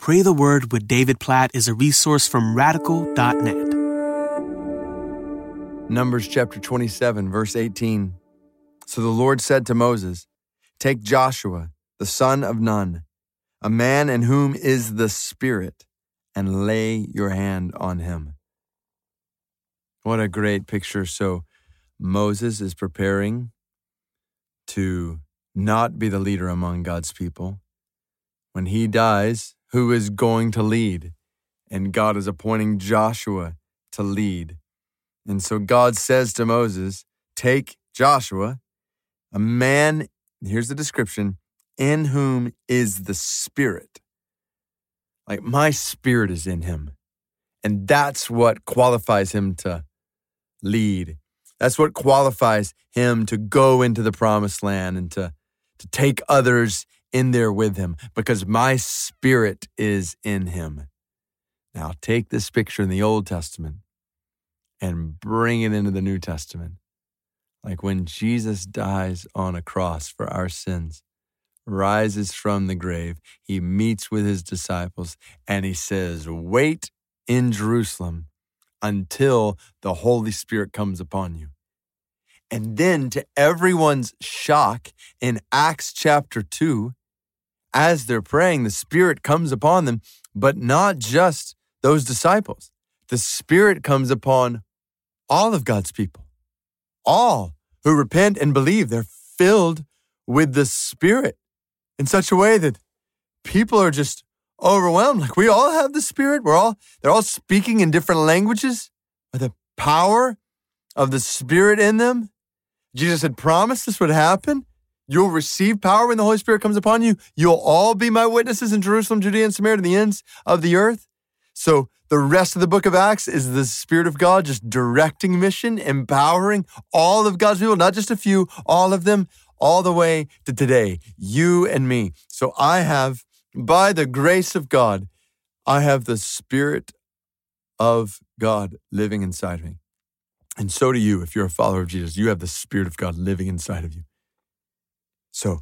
Pray the Word with David Platt is a resource from radical.net. Numbers chapter 27, verse 18. So the Lord said to Moses, Take Joshua, the son of Nun, a man in whom is the Spirit, and lay your hand on him. What a great picture. So Moses is preparing to not be the leader among God's people. When he dies, who is going to lead? And God is appointing Joshua to lead. And so God says to Moses, Take Joshua, a man, here's the description, in whom is the Spirit. Like my spirit is in him. And that's what qualifies him to lead. That's what qualifies him to go into the promised land and to, to take others in there with him because my spirit is in him. Now take this picture in the Old Testament and bring it into the New Testament. Like when Jesus dies on a cross for our sins, rises from the grave, he meets with his disciples and he says, Wait in Jerusalem until the Holy Spirit comes upon you. And then, to everyone's shock, in Acts chapter 2, as they're praying, the Spirit comes upon them, but not just those disciples. The Spirit comes upon all of God's people, all who repent and believe. They're filled with the Spirit in such a way that people are just overwhelmed. Like we all have the Spirit. We're all, they're all speaking in different languages with the power of the Spirit in them. Jesus had promised this would happen. You'll receive power when the Holy Spirit comes upon you. You'll all be my witnesses in Jerusalem, Judea, and Samaria to the ends of the earth. So the rest of the book of Acts is the Spirit of God just directing mission, empowering all of God's people, not just a few, all of them, all the way to today, you and me. So I have, by the grace of God, I have the Spirit of God living inside me. And so do you if you're a follower of Jesus. You have the Spirit of God living inside of you. So,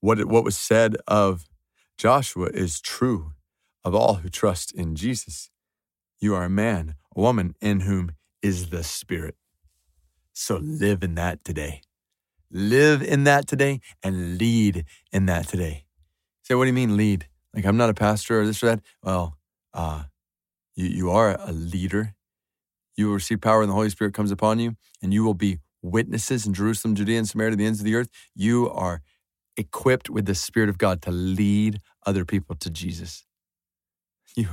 what, what was said of Joshua is true of all who trust in Jesus. You are a man, a woman in whom is the Spirit. So, live in that today. Live in that today and lead in that today. Say, what do you mean lead? Like, I'm not a pastor or this or that. Well, uh, you, you are a leader. You will receive power when the Holy Spirit comes upon you, and you will be witnesses in Jerusalem, Judea, and Samaria to the ends of the earth, you are equipped with the Spirit of God to lead other people to Jesus. You,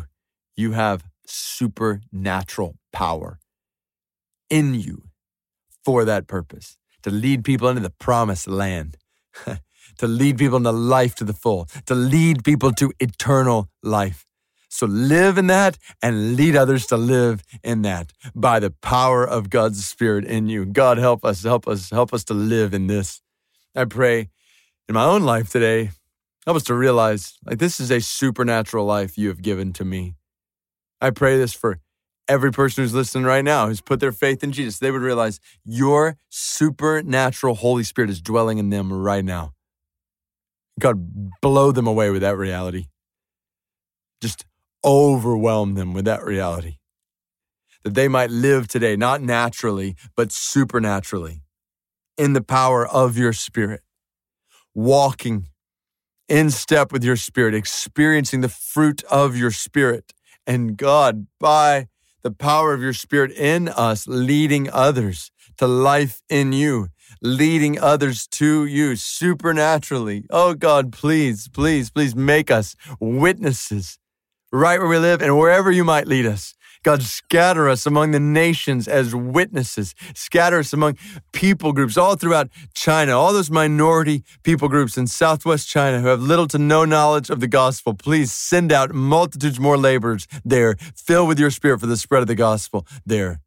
you have supernatural power in you for that purpose to lead people into the promised land, to lead people into life to the full, to lead people to eternal life. So live in that and lead others to live in that by the power of God's Spirit in you. God, help us, help us, help us to live in this. I pray in my own life today, help us to realize like this is a supernatural life you have given to me. I pray this for every person who's listening right now who's put their faith in Jesus. They would realize your supernatural Holy Spirit is dwelling in them right now. God, blow them away with that reality. Just overwhelm them with that reality. That they might live today, not naturally, but supernaturally, in the power of your spirit, walking in step with your spirit, experiencing the fruit of your spirit. And God, by the power of your spirit in us, leading others to life in you, leading others to you supernaturally. Oh God, please, please, please make us witnesses right where we live and wherever you might lead us. God, scatter us among the nations as witnesses. Scatter us among people groups all throughout China, all those minority people groups in Southwest China who have little to no knowledge of the gospel. Please send out multitudes more laborers there. Fill with your spirit for the spread of the gospel there.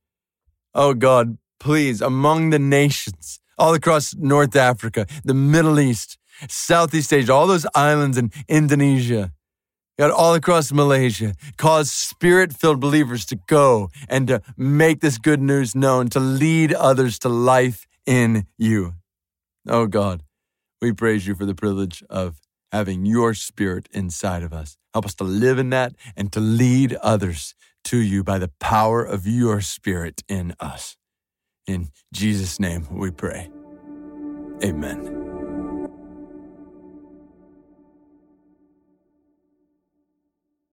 Oh God, please, among the nations, all across North Africa, the Middle East, Southeast Asia, all those islands in Indonesia, God, all across Malaysia, cause spirit filled believers to go and to make this good news known, to lead others to life in you. Oh God, we praise you for the privilege of having your spirit inside of us. Help us to live in that and to lead others to you by the power of your spirit in us. In Jesus' name we pray. Amen.